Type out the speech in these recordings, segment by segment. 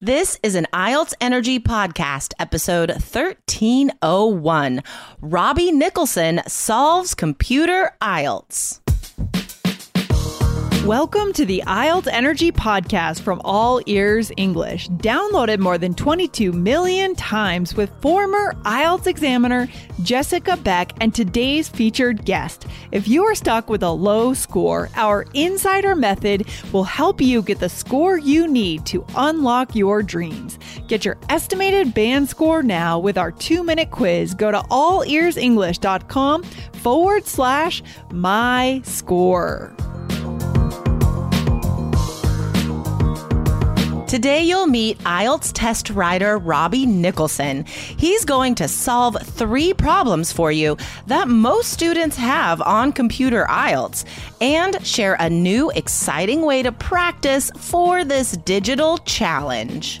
This is an IELTS Energy Podcast, episode 1301. Robbie Nicholson solves computer IELTS. Welcome to the IELTS Energy Podcast from All Ears English, downloaded more than 22 million times with former IELTS examiner Jessica Beck and today's featured guest. If you are stuck with a low score, our insider method will help you get the score you need to unlock your dreams. Get your estimated band score now with our two minute quiz. Go to allearsenglish.com forward slash my score. Today, you'll meet IELTS test writer Robbie Nicholson. He's going to solve three problems for you that most students have on computer IELTS and share a new, exciting way to practice for this digital challenge.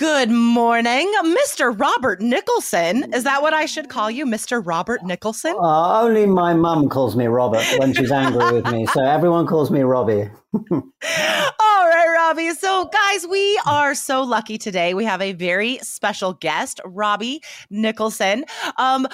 Good morning, Mr. Robert Nicholson. Is that what I should call you, Mr. Robert Nicholson? Uh, only my mum calls me Robert when she's angry with me, so everyone calls me Robbie. All right, Robbie. So, guys, we are so lucky today. We have a very special guest, Robbie Nicholson. Um,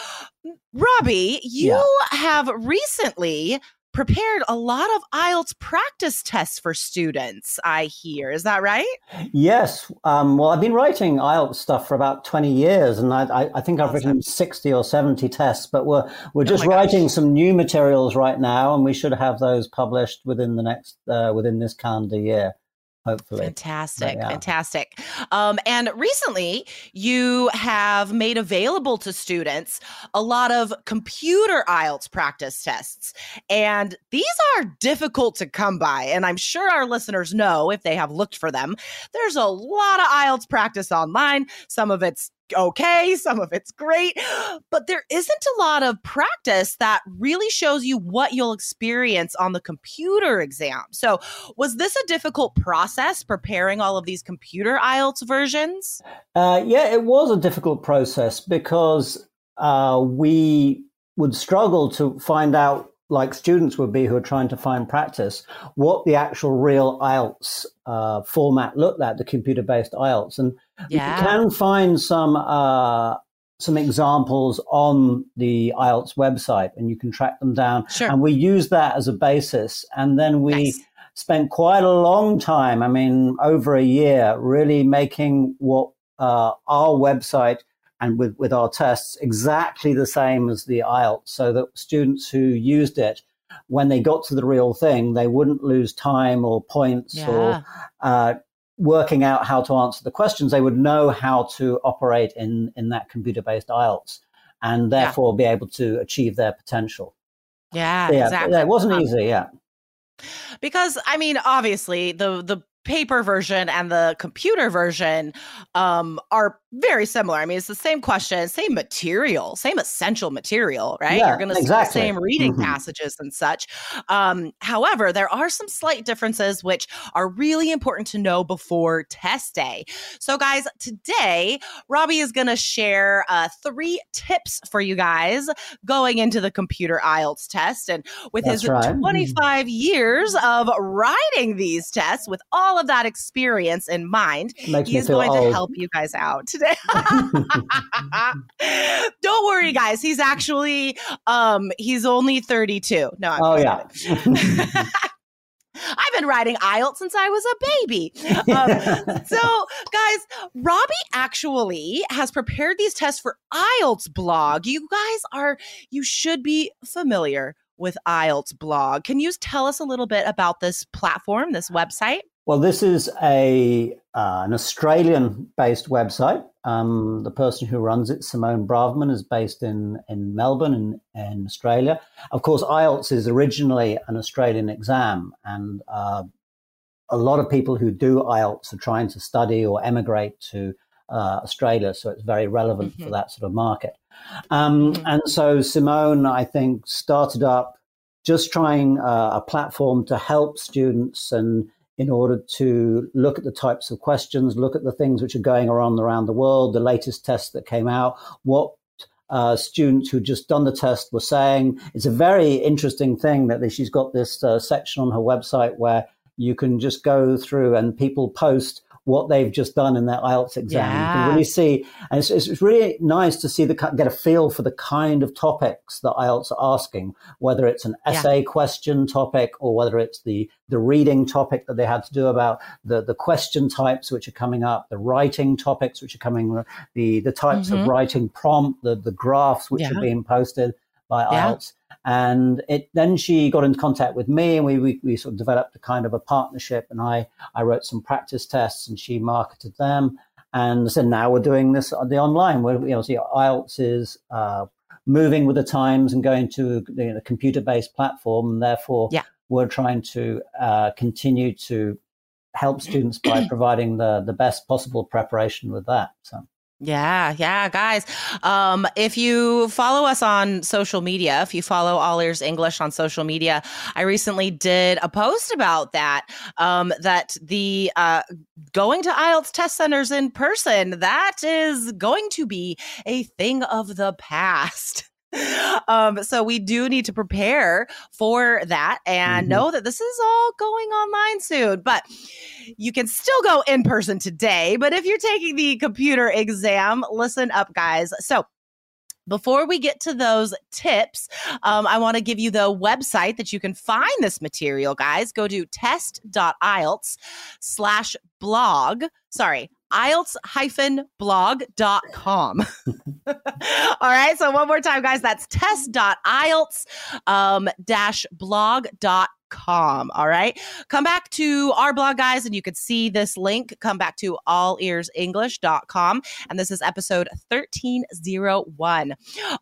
Robbie, you yeah. have recently prepared a lot of IELTS practice tests for students, I hear. Is that right? Yes. Um, well, I've been writing IELTS stuff for about 20 years, and I, I, I think I've awesome. written 60 or 70 tests, but we're, we're oh just oh writing gosh. some new materials right now, and we should have those published within the next, uh, within this calendar year hopefully. Fantastic, fantastic. Um, and recently, you have made available to students a lot of computer IELTS practice tests. And these are difficult to come by. And I'm sure our listeners know if they have looked for them. There's a lot of IELTS practice online. Some of it's okay, some of it's great, but there isn't a lot of practice that really shows you what you'll experience on the computer exam. So, was this a difficult process preparing all of these computer IELTS versions? Uh, yeah, it was a difficult process because uh, we would struggle to find out like students would be who are trying to find practice, what the actual real IELTS uh, format looked like, the computer based IELTS. And yeah. you can find some. Uh, some examples on the IELTS website and you can track them down. Sure. And we use that as a basis. And then we nice. spent quite a long time, I mean, over a year, really making what uh, our website and with, with our tests exactly the same as the IELTS so that students who used it when they got to the real thing, they wouldn't lose time or points yeah. or uh, working out how to answer the questions. They would know how to operate in, in that computer based IELTS and therefore yeah. be able to achieve their potential. Yeah, yeah exactly. Yeah, it wasn't um, easy. Yeah. Because I mean, obviously, the the paper version and the computer version um, are very similar. I mean, it's the same question, same material, same essential material, right? Yeah, You're going to exactly. see the same reading mm-hmm. passages and such. Um, however, there are some slight differences which are really important to know before test day. So, guys, today Robbie is going to share uh, three tips for you guys going into the computer IELTS test. And with That's his right. Mm-hmm. 25 years of writing these tests, with all of that experience in mind, he's going old. to help you guys out today. Don't worry, guys. He's actually um he's only 32. No, I'm oh yeah. I've been writing IELTS since I was a baby. Um, so, guys, Robbie actually has prepared these tests for IELTS blog. You guys are, you should be familiar with IELTS blog. Can you tell us a little bit about this platform, this website? Well, this is a uh, an Australian based website. Um, the person who runs it, Simone Braverman, is based in, in Melbourne in, in Australia. Of course, IELTS is originally an Australian exam, and uh, a lot of people who do IELTS are trying to study or emigrate to uh, Australia, so it's very relevant mm-hmm. for that sort of market. Um, mm-hmm. And so Simone, I think, started up just trying uh, a platform to help students and in order to look at the types of questions, look at the things which are going around around the world, the latest tests that came out, what uh, students who just done the test were saying. It's a very interesting thing that she's got this uh, section on her website where you can just go through and people post what they've just done in their IELTS exam. Yeah. You can really see, and it's, it's, really nice to see the get a feel for the kind of topics that IELTS are asking, whether it's an essay yeah. question topic or whether it's the the reading topic that they had to do about the the question types which are coming up, the writing topics which are coming, the the types mm-hmm. of writing prompt, the the graphs which yeah. are being posted by IELTS. And it, then she got into contact with me and we, we, we, sort of developed a kind of a partnership and I, I wrote some practice tests and she marketed them. And so now we're doing this on the online where, you know, see IELTS is, uh, moving with the times and going to you know, computer-based platform. And therefore, yeah. we're trying to uh, continue to help students by providing the, the best possible preparation with that. So. Yeah, yeah, guys. Um, if you follow us on social media, if you follow All Ears English on social media, I recently did a post about that. Um, that the uh, going to IELTS test centers in person that is going to be a thing of the past. um, so we do need to prepare for that and mm-hmm. know that this is all going online soon. But you can still go in person today. But if you're taking the computer exam, listen up, guys. So before we get to those tips, um, I want to give you the website that you can find this material, guys. Go to test.ielts slash blog. Sorry, IELTS-blog.com. All right. So one more time, guys, that's test.ielts um, com. All right. Come back to our blog, guys, and you can see this link. Come back to all ears allearsenglish.com. And this is episode 1301.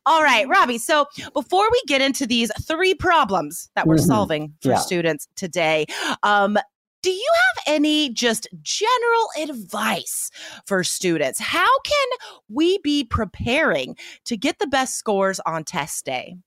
All right, Robbie. So before we get into these three problems that we're mm-hmm. solving for yeah. students today, um, do you have any just general advice for students? How can we be preparing to get the best scores on test day?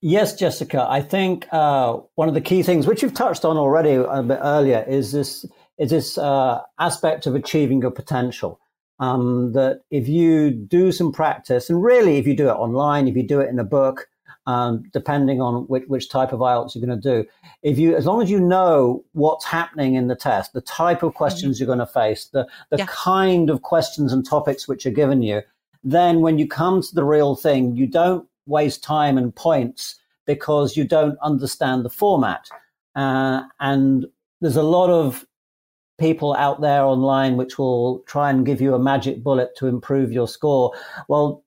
Yes, Jessica. I think uh, one of the key things, which you've touched on already a bit earlier, is this is this uh, aspect of achieving your potential. Um, that if you do some practice, and really if you do it online, if you do it in a book, um, depending on which, which type of IELTS you're going to do. If you, as long as you know what's happening in the test, the type of questions mm-hmm. you're going to face, the the yeah. kind of questions and topics which are given you, then when you come to the real thing, you don't waste time and points because you don't understand the format. Uh, and there's a lot of people out there online which will try and give you a magic bullet to improve your score. Well,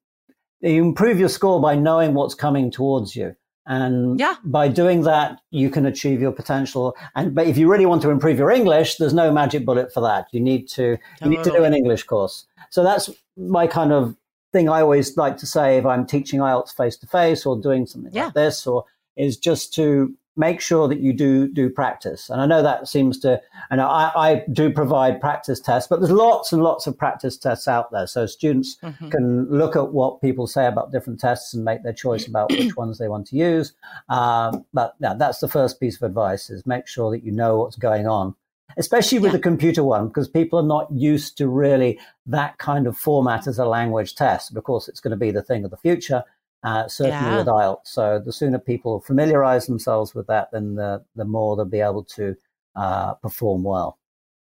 you improve your score by knowing what's coming towards you. And yeah. by doing that, you can achieve your potential. And but if you really want to improve your English, there's no magic bullet for that. You need to you need to do oh. an English course. So that's my kind of thing I always like to say if I'm teaching IELTS face to face or doing something yeah. like this, or is just to make sure that you do do practice. And I know that seems to, and I, I do provide practice tests, but there's lots and lots of practice tests out there. So students mm-hmm. can look at what people say about different tests and make their choice about which ones they want to use. Um, but yeah, that's the first piece of advice is make sure that you know what's going on. Especially with yeah. the computer one, because people are not used to really that kind of format as a language test. But of course, it's going to be the thing of the future uh, certainly yeah. with IELTS. So the sooner people familiarize themselves with that, then the, the more they'll be able to uh, perform well.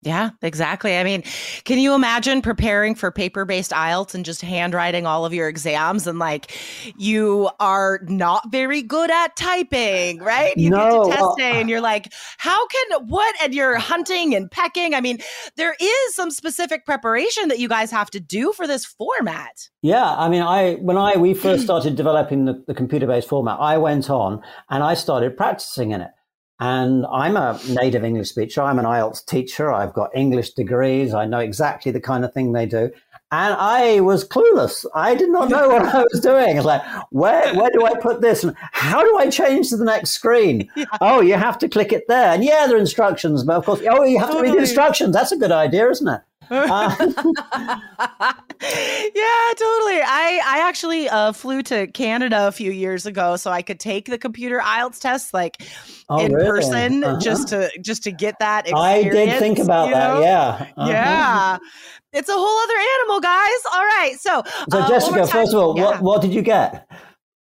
Yeah, exactly. I mean, can you imagine preparing for paper based IELTS and just handwriting all of your exams and like you are not very good at typing, right? You no, get to test day and ah. you're like, how can what? And you're hunting and pecking. I mean, there is some specific preparation that you guys have to do for this format. Yeah. I mean, I, when I, we first started developing the, the computer based format, I went on and I started practicing in it. And I'm a native English speaker. I'm an IELTS teacher. I've got English degrees. I know exactly the kind of thing they do. And I was clueless. I did not know what I was doing. It's like, where, where do I put this? And how do I change to the next screen? Yeah. Oh, you have to click it there. And yeah, there are instructions, but of course, oh, you have to read the instructions. That's a good idea, isn't it? Uh, yeah, totally. I I actually uh, flew to Canada a few years ago, so I could take the computer IELTS test like oh, in really? person, uh-huh. just to just to get that. I did think about that. Know? Yeah, uh-huh. yeah. It's a whole other animal, guys. All right, so so uh, Jessica, first of all, yeah. what what did you get?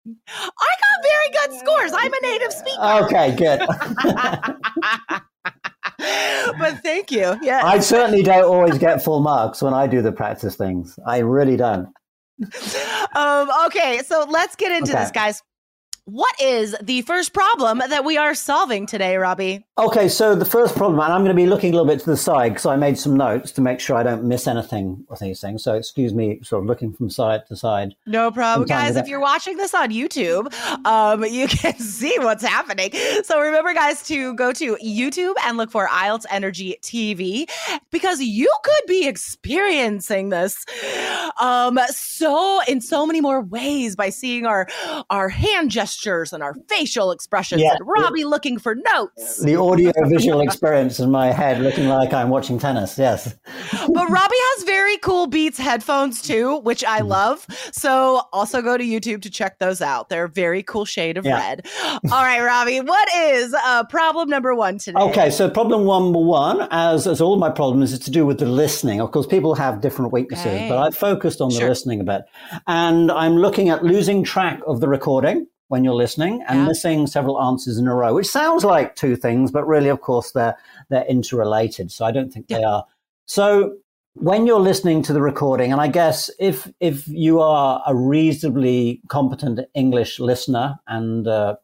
I got very good scores. I'm a native speaker. Okay, good. but thank you. Yeah. I certainly don't always get full marks when I do the practice things. I really don't. Um, okay, so let's get into okay. this, guys. What is the first problem that we are solving today, Robbie? Okay, so the first problem, and I'm going to be looking a little bit to the side because I made some notes to make sure I don't miss anything with these things. So excuse me, sort of looking from side to side. No problem, guys. If you're watching this on YouTube, um, you can see what's happening. So remember, guys, to go to YouTube and look for IELTS Energy TV because you could be experiencing this um, so in so many more ways by seeing our our hand gestures gestures and our facial expressions yeah. and Robbie looking for notes. The audio visual experience in my head looking like I'm watching tennis. Yes. but Robbie has very cool Beats headphones too, which I mm-hmm. love. So also go to YouTube to check those out. They're a very cool shade of yeah. red. All right, Robbie, what is uh, problem number one today? Okay, so problem number one, as, as all my problems, is to do with the listening. Of course, people have different weaknesses, okay. but I've focused on the sure. listening a bit. And I'm looking at losing track of the recording when you're listening and yeah. missing several answers in a row, which sounds like two things, but really, of course, they're they're interrelated. So I don't think yeah. they are. So when you're listening to the recording, and I guess if if you are a reasonably competent English listener and uh,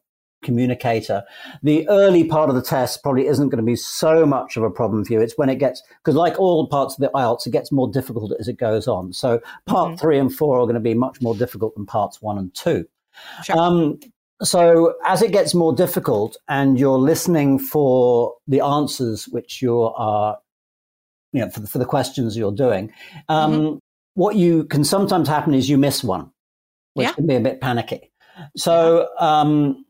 communicator, the early part of the test probably isn't going to be so much of a problem for you. It's when it gets because, like all parts of the IELTS, it gets more difficult as it goes on. So part mm-hmm. three and four are going to be much more difficult than parts one and two. Sure. Um, so as it gets more difficult and you're listening for the answers which you are, you know, for the, for the questions you're doing, um, mm-hmm. what you can sometimes happen is you miss one, which yeah. can be a bit panicky. So um,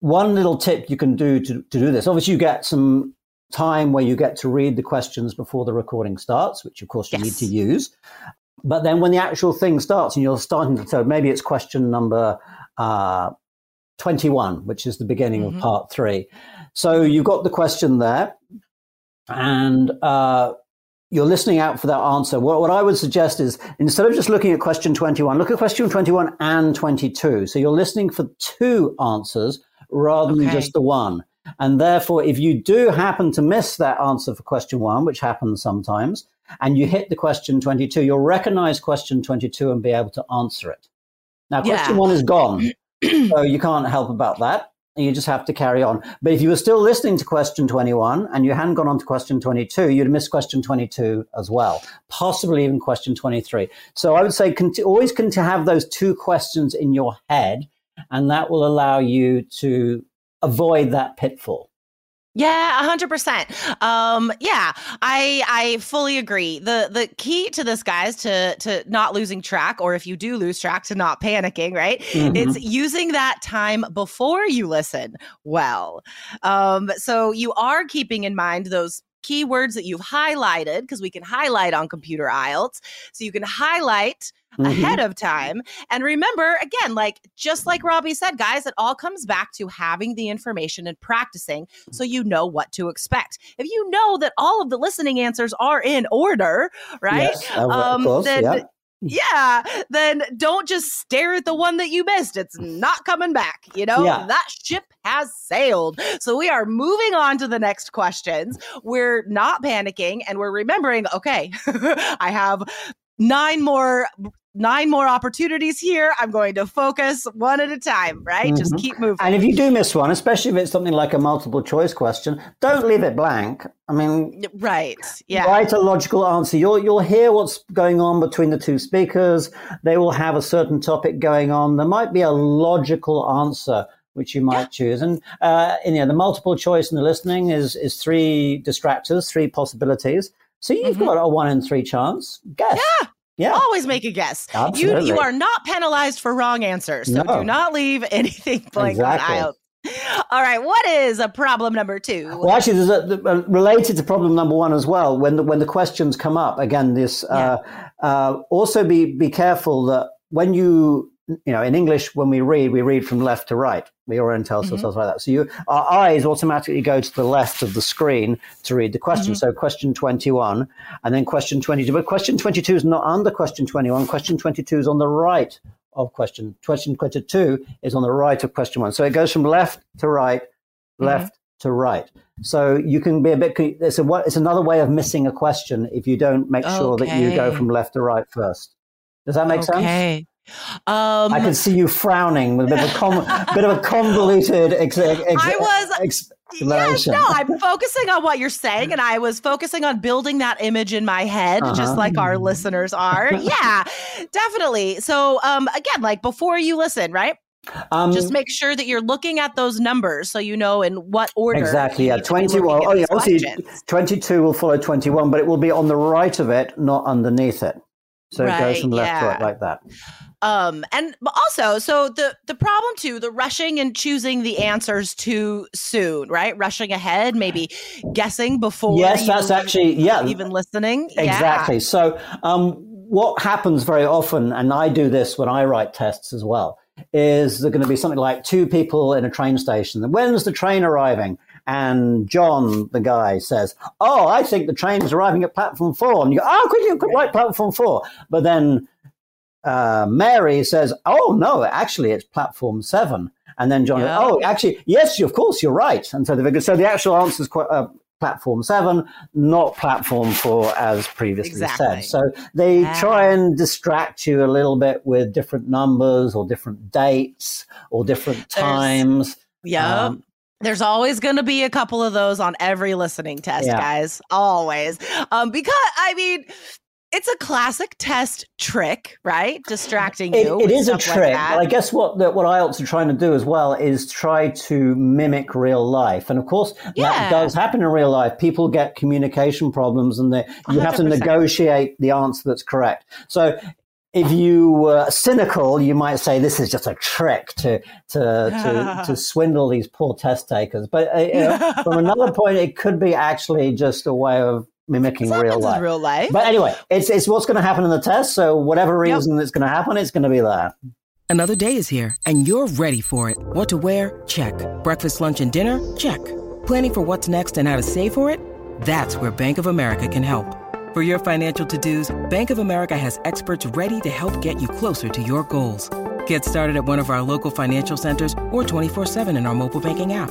one little tip you can do to, to do this, obviously you get some time where you get to read the questions before the recording starts, which of course you yes. need to use. But then when the actual thing starts and you're starting to, so maybe it's question number uh, 21, which is the beginning mm-hmm. of part three. So you've got the question there, and uh, you're listening out for that answer. What, what, I would suggest is instead of just looking at question 21, look at question 21 and 22. So you're listening for two answers rather than just the one. And therefore, if you do happen to miss that answer for question one, which happens sometimes, and you hit the question 22, you'll recognize question 22 and be able to answer it. Now, question yeah. one is gone, so you can't help about that. You just have to carry on. But if you were still listening to question 21 and you hadn't gone on to question 22, you'd miss question 22 as well, possibly even question 23. So I would say cont- always can to have those two questions in your head, and that will allow you to avoid that pitfall. Yeah, hundred percent. Um, yeah, I I fully agree. the The key to this, guys, to to not losing track, or if you do lose track, to not panicking. Right? Mm-hmm. It's using that time before you listen well. Um, so you are keeping in mind those keywords that you've highlighted because we can highlight on computer IELTS. So you can highlight mm-hmm. ahead of time. And remember, again, like just like Robbie said, guys, it all comes back to having the information and practicing so you know what to expect. If you know that all of the listening answers are in order, right? Yes, um, course, then, yeah yeah, then don't just stare at the one that you missed. It's not coming back. You know, yeah. that ship has sailed. So we are moving on to the next questions. We're not panicking and we're remembering, okay, I have nine more nine more opportunities here. I'm going to focus one at a time, right? Mm-hmm. Just keep moving. And if you do miss one, especially if it's something like a multiple choice question, don't leave it blank. I mean, right. Yeah. Write a logical answer. You'll, you'll hear what's going on between the two speakers. They will have a certain topic going on. There might be a logical answer which you might choose. And, uh, and, you know, the multiple choice and the listening is, is three distractors, three possibilities. So you've mm-hmm. got a one in three chance. Guess. Yeah. Yeah. Always make a guess. Absolutely. You you are not penalized for wrong answers. So no. do not leave anything blank exactly. on IELTS. All right, what is a problem number two? Well, actually, there's a, a, related to problem number one as well. When the when the questions come up again, this uh, yeah. uh, uh, also be be careful that when you you know, in English, when we read, we read from left to right. We orient ourselves mm-hmm. like that. So you, our eyes automatically go to the left of the screen to read the question. Mm-hmm. So question 21 and then question 22. But question 22 is not under question 21. Question 22 is on the right of question. Question 22 is on the right of question one. So it goes from left to right, mm-hmm. left mm-hmm. to right. So you can be a bit, it's, a, it's another way of missing a question if you don't make sure that you go from left to right first. Does that make okay. sense? Um, I can see you frowning with a bit of a, bit of a convoluted ex- ex- I was, explanation. Yes, no, I'm focusing on what you're saying, and I was focusing on building that image in my head, uh-huh. just like our listeners are. yeah, definitely. So, um, again, like before you listen, right? Um, just make sure that you're looking at those numbers so you know in what order. Exactly. Yeah. 21. Oh, yeah. Obviously, 22 will follow 21, but it will be on the right of it, not underneath it. So right, it goes from left yeah. to right like that. Um, and also, so the the problem too, the rushing and choosing the answers too soon, right? Rushing ahead, maybe guessing before. Yes, that's actually yeah. Even listening. Exactly. Yeah. So, um, what happens very often, and I do this when I write tests as well, is there going to be something like two people in a train station. When's the train arriving? And John, the guy, says, "Oh, I think the train is arriving at platform four. And you go, "Oh, could you could write platform four? But then uh, Mary says, "Oh no, actually, it's platform seven. And then John, yeah. "Oh, actually, yes, of course, you're right." And so the so the actual answer is quite, uh, platform seven, not platform four, as previously exactly. said. So they yeah. try and distract you a little bit with different numbers or different dates or different times. yeah. Um, there's always going to be a couple of those on every listening test, yeah. guys. Always. Um, because, I mean, it's a classic test trick, right? Distracting you. it is a trick. Like but I guess what the, what IELTS are trying to do as well is try to mimic real life, and of course yeah. that does happen in real life. People get communication problems, and they, you 100%. have to negotiate the answer that's correct. So if you were cynical, you might say this is just a trick to to to, to swindle these poor test takers. But uh, you know, from another point, it could be actually just a way of mimicking real life. real life. But anyway, it's it's what's going to happen in the test. So whatever reason yep. it's going to happen, it's going to be there. Another day is here, and you're ready for it. What to wear? Check. Breakfast, lunch, and dinner? Check. Planning for what's next and how to save for it? That's where Bank of America can help. For your financial to-dos, Bank of America has experts ready to help get you closer to your goals. Get started at one of our local financial centers or 24-7 in our mobile banking app.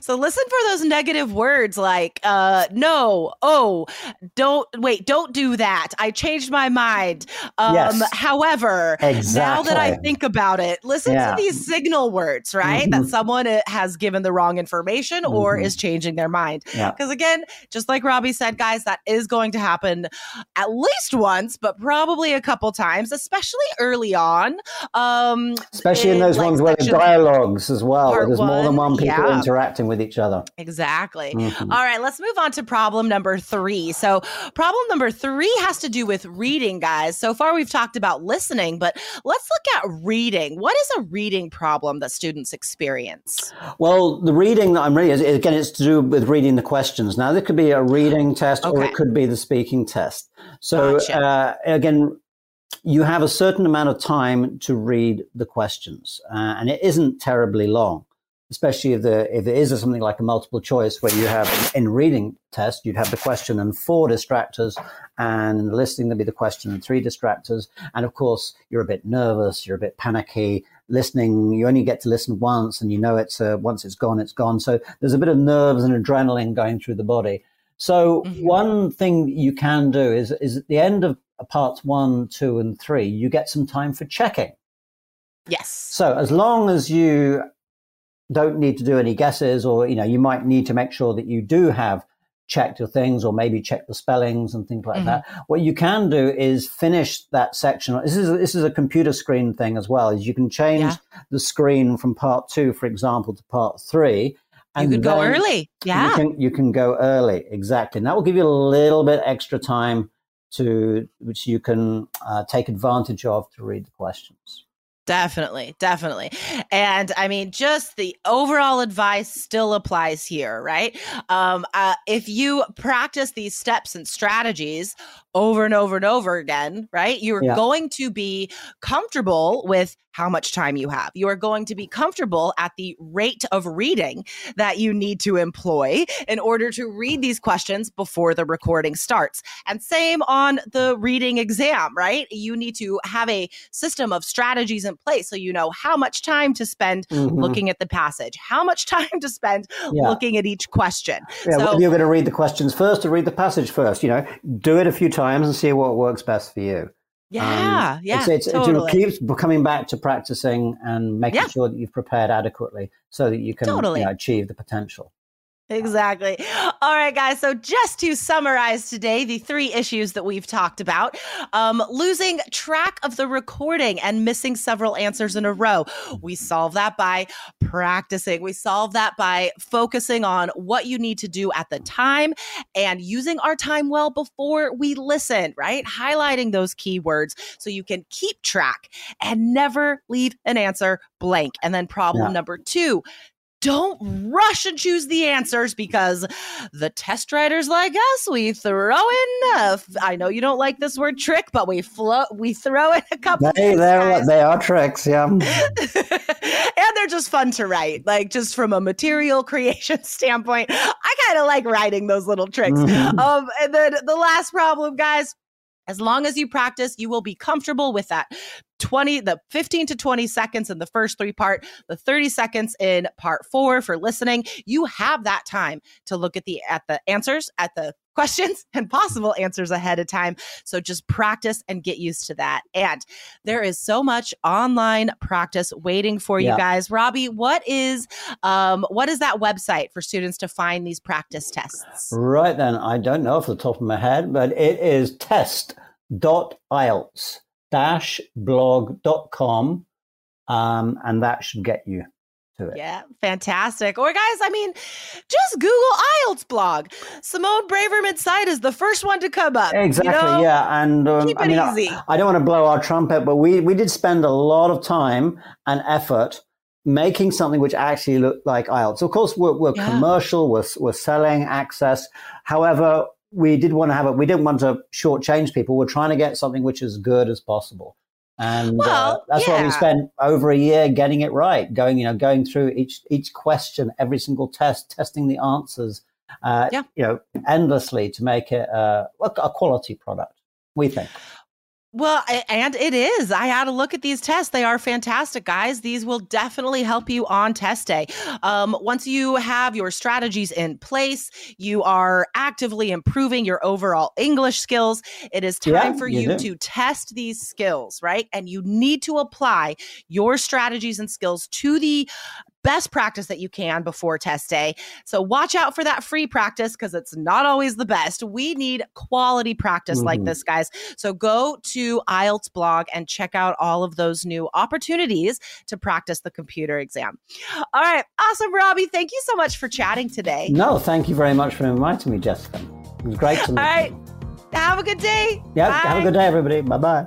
So listen for those negative words like uh no, oh, don't wait, don't do that. I changed my mind. Um yes. however, exactly. now that I think about it, listen yeah. to these signal words, right? Mm-hmm. That someone uh, has given the wrong information mm-hmm. or is changing their mind. Yeah. Because again, just like Robbie said, guys, that is going to happen at least once, but probably a couple times, especially early on. Um especially in, in those like ones where the dialogues as well. There's one, more than one people yeah. interacting interacting with each other. Exactly. Mm-hmm. All right, let's move on to problem number three. So, problem number three has to do with reading, guys. So far, we've talked about listening, but let's look at reading. What is a reading problem that students experience? Well, the reading that I'm reading, again, it's to do with reading the questions. Now, there could be a reading test okay. or it could be the speaking test. So, gotcha. uh, again, you have a certain amount of time to read the questions, uh, and it isn't terribly long especially if the if it is something like a multiple choice where you have in reading test you'd have the question and four distractors and in the listing there'd be the question and three distractors. And of course you're a bit nervous you're a bit panicky. Listening you only get to listen once and you know it's uh, once it's gone it's gone. So there's a bit of nerves and adrenaline going through the body. So mm-hmm. one thing you can do is is at the end of parts one two and three you get some time for checking. Yes. So as long as you don't need to do any guesses or you know you might need to make sure that you do have checked your things or maybe check the spellings and things like Mhm. that. What you can do is finish that section. This is this is a computer screen thing as well. Is you can change Yeah. the screen from part two, for example, to part three. You could go early. Yeah. You can you can go early exactly, and that will give you a little bit extra time to which you can uh, take advantage of to read the questions. Definitely, definitely. And I mean, just the overall advice still applies here, right? Um, uh, if you practice these steps and strategies over and over and over again, right, you're Yeah. going to be comfortable with how much time you have. You are going to be comfortable at the rate of reading that you need to employ in order to read these questions before the recording starts. And same on the reading exam, right? You need to have a system of strategies in place so you know how much time to spend Mhm. looking at the passage, how much time to spend Yeah. looking at each question. Yeah, so, whether you're going to read the questions first or read the passage first. You know, do it a few times and see what works best for you. yeah, Um, yeah, It's, it's, totally. it keeps coming back to practicing and making Yeah. sure that you've prepared adequately so that you can you know, achieve the potential. Exactly. All right, guys. So, just to summarize today, the three issues that we've talked about um, losing track of the recording and missing several answers in a row. We solve that by practicing. We solve that by focusing on what you need to do at the time and using our time well before we listen, right? Highlighting those keywords so you can keep track and never leave an answer blank. And then, problem Yeah. number two, don't rush and choose the answers because the test writers like us we throw in i know you don't like this word trick but we flow we throw in a couple They, things, they're, they are tricks, yeah. and they're just fun to write like just from a material creation standpoint i kind of like writing those little tricks Mhm. um and then the last problem guys as long as you practice you will be comfortable with that 20 the 15 to 20 seconds in the first three part the 30 seconds in part 4 for listening. You have that time to look at the at the answers at the questions and possible answers ahead of time. So just practice and get used to that. And there is so much online practice waiting for you guys. Robbie what is um what is that website for students to find these practice tests? Right then, I don't know off the top of my head, but it is test.ielts blog.com. Um, and that should get you to it. Yeah, fantastic. Or guys, I mean, just Google IELTS blog. Simone Braverman's site is the first one to come up. you Exactly, know? yeah. And um, Keep I it mean, I- I, don't want to blow our trumpet, but we, we did spend a lot of time and effort making something which actually looked like IELTS. Of course, we're, we're Yeah. commercial, we're, we're selling access. However, we did want to have it. We didn't want to shortchange people. We're trying to get something which is good as possible. And uh, Well, that's why we spent over a year getting it right, going, you know, going through each each question, every single test, testing the answers, uh, Yeah. you know, endlessly to make it uh, a quality product. We think. Well, and it is. I had a look at these tests. They are fantastic, guys. These will definitely help you on test day. Um, once you have your strategies in place, you are actively improving your overall English skills. It is time Yeah, for you you to test these skills, right? And you need to apply your strategies and skills to the best practice that you can before test day. So watch out for that free practice because it's not always the best. We need quality practice like Mhm. this, guys. So go to IELTS blog and check out all of those new opportunities to practice the computer exam. All right. Awesome, Robbie. Thank you so much for chatting today. No, thank you very much for inviting me, Jessica. It was great to meet All right. you. Have a good day. Yeah, have a good day, everybody. Bye bye.